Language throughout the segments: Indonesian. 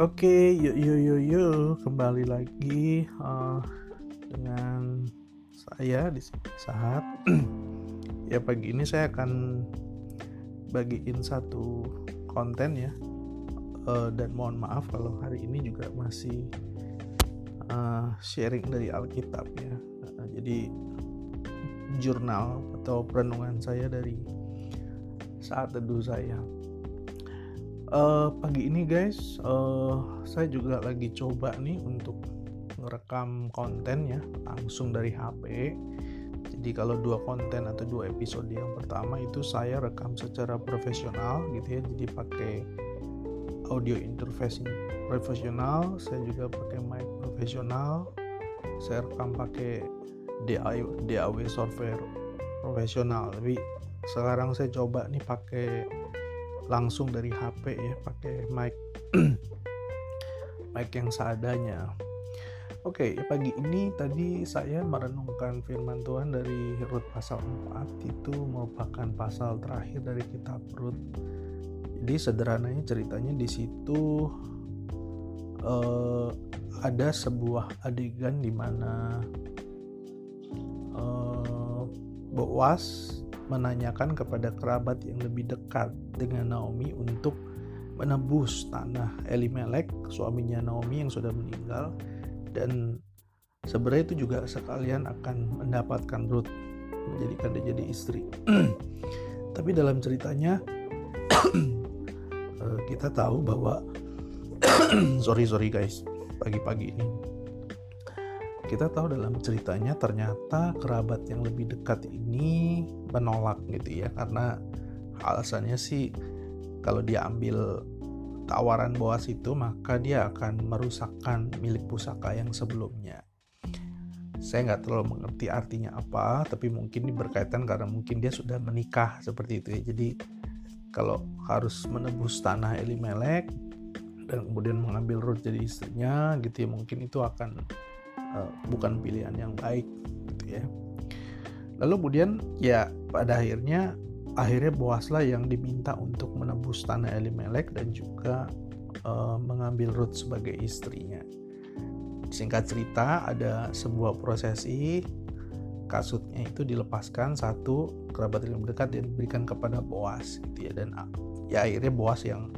Oke, yuk yuk yuk yuk. Kembali lagi uh, dengan saya di sini saat ya pagi ini saya akan bagiin satu konten ya. Uh, dan mohon maaf kalau hari ini juga masih uh, sharing dari Alkitab ya. Uh, jadi jurnal atau perenungan saya dari saat teduh saya uh, pagi ini guys uh, saya juga lagi coba nih untuk merekam konten ya langsung dari HP jadi kalau dua konten atau dua episode yang pertama itu saya rekam secara profesional gitu ya jadi pakai audio interface profesional saya juga pakai mic profesional saya rekam pakai DAW, DAW software profesional. Tapi sekarang saya coba nih pakai langsung dari HP ya pakai mic. Mic yang seadanya. Oke, okay, pagi ini tadi saya merenungkan firman Tuhan dari Rut pasal 4 itu merupakan pasal terakhir dari kitab Rut. Jadi sederhananya ceritanya di situ uh, ada sebuah adegan di mana uh, Boas menanyakan kepada kerabat yang lebih dekat dengan Naomi untuk menebus tanah Elimelek, suaminya Naomi yang sudah meninggal dan sebenarnya itu juga sekalian akan mendapatkan Ruth menjadikan dia jadi istri. Tapi dalam ceritanya eh, kita tahu bahwa sorry sorry guys pagi-pagi ini kita tahu dalam ceritanya ternyata kerabat yang lebih dekat ini menolak gitu ya karena alasannya sih kalau dia ambil tawaran Boas itu maka dia akan merusakkan milik pusaka yang sebelumnya. Saya nggak terlalu mengerti artinya apa tapi mungkin ini berkaitan karena mungkin dia sudah menikah seperti itu ya. Jadi kalau harus menebus tanah Elimelek dan kemudian mengambil Ruth jadi istrinya gitu ya mungkin itu akan uh, bukan pilihan yang baik gitu ya. Lalu kemudian ya pada akhirnya akhirnya Boaslah yang diminta untuk menebus tanah Elimelek dan juga uh, mengambil Ruth sebagai istrinya. Singkat cerita ada sebuah prosesi kasutnya itu dilepaskan satu kerabat yang dekat dan diberikan kepada Boas gitu ya. Dan ya akhirnya Boas yang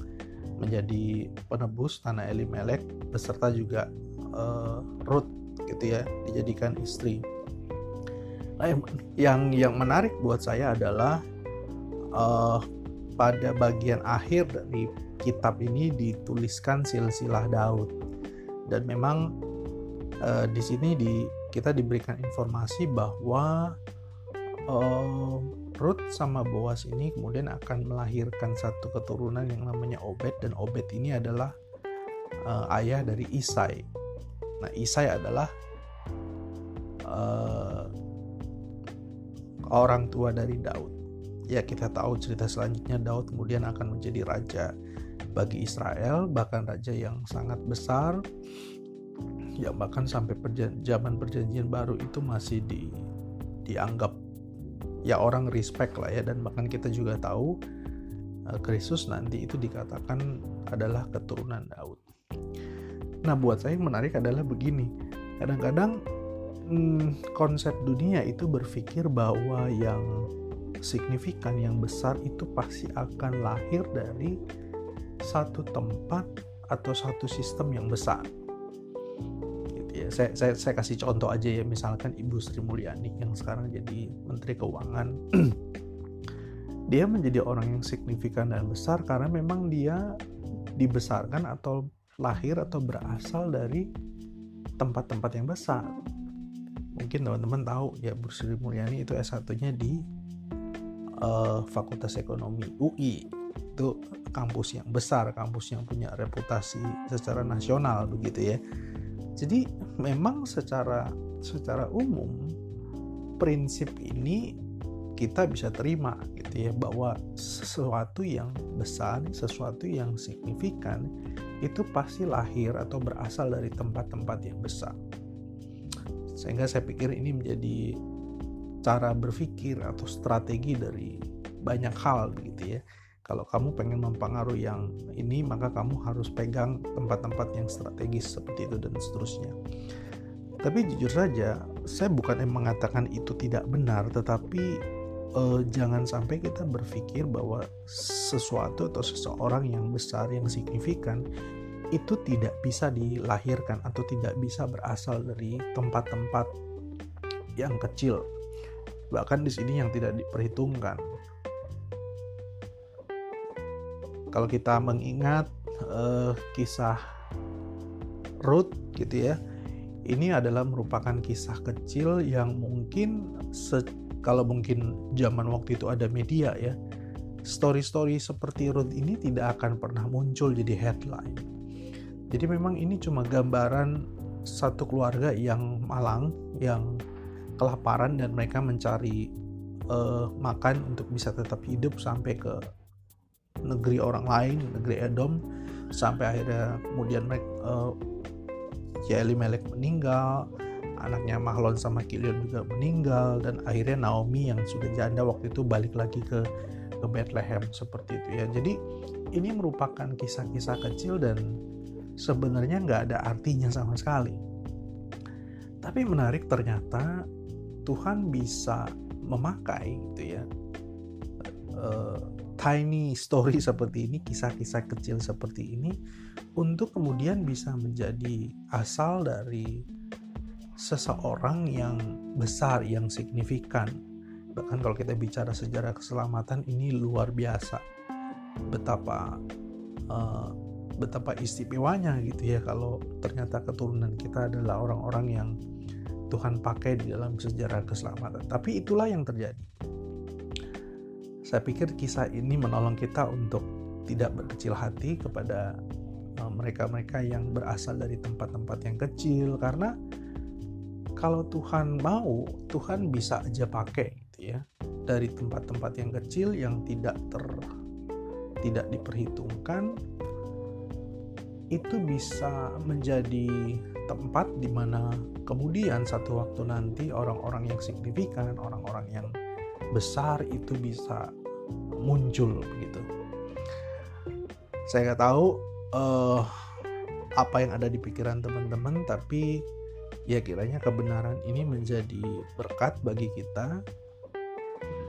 menjadi penebus tanah Elimelek beserta juga uh, Ruth gitu ya dijadikan istri. Nah, yang yang menarik buat saya adalah uh, pada bagian akhir dari kitab ini dituliskan silsilah Daud. Dan memang uh, di sini di kita diberikan informasi bahwa uh, Ruth sama Boas ini kemudian akan melahirkan satu keturunan yang namanya Obed. Dan Obed ini adalah uh, ayah dari Isai Nah, Isai adalah uh, orang tua dari Daud. Ya, kita tahu cerita selanjutnya Daud kemudian akan menjadi raja bagi Israel, bahkan raja yang sangat besar yang bahkan sampai perjan zaman perjanjian baru itu masih di dianggap ya orang respect lah ya dan bahkan kita juga tahu eh, Kristus nanti itu dikatakan adalah keturunan Daud. Nah, buat saya yang menarik adalah begini. Kadang-kadang hmm, konsep dunia itu berpikir bahwa yang signifikan, yang besar itu pasti akan lahir dari satu tempat atau satu sistem yang besar. Gitu ya. Saya, saya, saya kasih contoh aja ya, misalkan Ibu Sri Mulyani yang sekarang jadi Menteri Keuangan. dia menjadi orang yang signifikan dan besar karena memang dia dibesarkan atau lahir atau berasal dari tempat-tempat yang besar. Mungkin teman-teman tahu ya Bu Sri Mulyani itu S1-nya di uh, Fakultas Ekonomi UI. Itu kampus yang besar, kampus yang punya reputasi secara nasional begitu ya. Jadi memang secara secara umum prinsip ini kita bisa terima gitu ya bahwa sesuatu yang besar, sesuatu yang signifikan itu pasti lahir atau berasal dari tempat-tempat yang besar. Sehingga saya pikir ini menjadi cara berpikir atau strategi dari banyak hal begitu ya. kalau kamu pengen mempengaruhi yang ini maka kamu harus pegang tempat-tempat yang strategis seperti itu dan seterusnya tapi jujur saja saya bukan yang mengatakan itu tidak benar tetapi eh, jangan sampai kita berpikir bahwa sesuatu atau seseorang yang besar yang signifikan itu tidak bisa dilahirkan atau tidak bisa berasal dari tempat-tempat yang kecil. Bahkan di sini yang tidak diperhitungkan. Kalau kita mengingat uh, kisah Ruth gitu ya ini adalah merupakan kisah kecil yang mungkin kalau mungkin zaman waktu itu ada media ya story-story seperti Ruth ini tidak akan pernah muncul jadi headline. Jadi memang ini cuma gambaran satu keluarga yang malang yang kelaparan dan mereka mencari uh, makan untuk bisa tetap hidup sampai ke negeri orang lain, negeri Edom, sampai akhirnya kemudian mereka uh, Melek meninggal, anaknya Mahlon sama Kilion juga meninggal dan akhirnya Naomi yang sudah janda waktu itu balik lagi ke ke Bethlehem seperti itu ya. Jadi ini merupakan kisah-kisah kecil dan sebenarnya nggak ada artinya sama sekali. Tapi menarik ternyata Tuhan bisa memakai gitu ya uh, tiny story seperti ini, kisah-kisah kecil seperti ini, untuk kemudian bisa menjadi asal dari seseorang yang besar, yang signifikan. Bahkan kalau kita bicara sejarah keselamatan ini luar biasa, betapa uh, betapa istimewanya gitu ya kalau ternyata keturunan kita adalah orang-orang yang Tuhan pakai di dalam sejarah keselamatan. Tapi itulah yang terjadi saya pikir kisah ini menolong kita untuk tidak berkecil hati kepada eh, mereka-mereka yang berasal dari tempat-tempat yang kecil karena kalau Tuhan mau Tuhan bisa aja pakai gitu ya dari tempat-tempat yang kecil yang tidak ter tidak diperhitungkan itu bisa menjadi tempat di mana kemudian satu waktu nanti orang-orang yang signifikan, orang-orang yang besar itu bisa muncul begitu. Saya nggak tahu uh, apa yang ada di pikiran teman-teman, tapi ya kiranya kebenaran ini menjadi berkat bagi kita.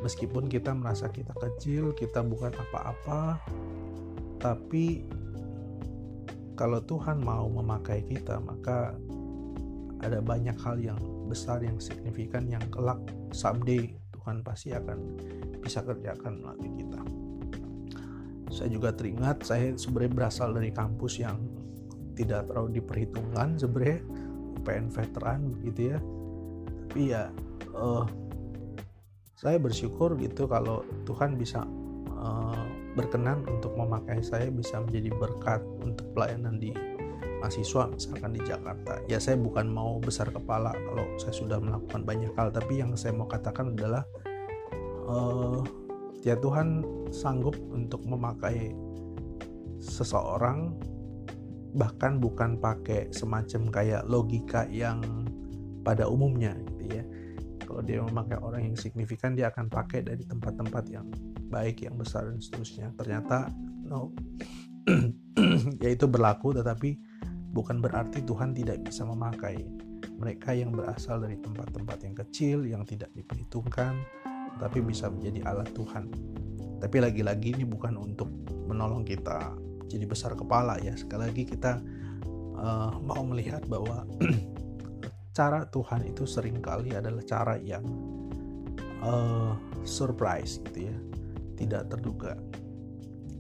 Meskipun kita merasa kita kecil, kita bukan apa-apa, tapi kalau Tuhan mau memakai kita, maka ada banyak hal yang besar, yang signifikan, yang kelak someday Tuhan pasti akan bisa kerjakan melalui kita. Saya juga teringat saya sebenarnya berasal dari kampus yang tidak terlalu diperhitungkan sebenarnya UPN veteran gitu ya. Tapi ya uh, saya bersyukur gitu kalau Tuhan bisa uh, berkenan untuk memakai saya bisa menjadi berkat untuk pelayanan di mahasiswa misalkan di Jakarta. Ya saya bukan mau besar kepala kalau saya sudah melakukan banyak hal, tapi yang saya mau katakan adalah uh, ya Tuhan sanggup untuk memakai seseorang bahkan bukan pakai semacam kayak logika yang pada umumnya gitu ya. Kalau dia memakai orang yang signifikan dia akan pakai dari tempat-tempat yang baik yang besar dan seterusnya. Ternyata no. Ya itu berlaku tetapi bukan berarti Tuhan tidak bisa memakai. Mereka yang berasal dari tempat-tempat yang kecil yang tidak diperhitungkan tapi bisa menjadi alat Tuhan. Tapi lagi-lagi ini bukan untuk menolong kita jadi besar kepala ya. Sekali lagi kita uh, mau melihat bahwa cara Tuhan itu sering kali adalah cara yang uh, surprise gitu ya, tidak terduga.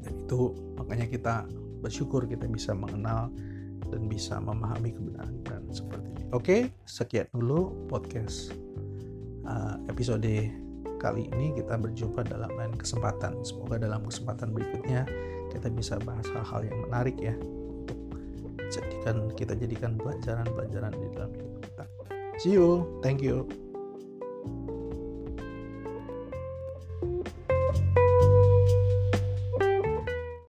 Dan itu makanya kita bersyukur kita bisa mengenal dan bisa memahami kebenaran dan seperti ini. Oke, sekian dulu podcast uh, episode kali ini kita berjumpa dalam lain kesempatan. Semoga dalam kesempatan berikutnya kita bisa bahas hal-hal yang menarik ya untuk jadikan kita jadikan pelajaran-pelajaran di dalam hidup kita. See you. Thank you.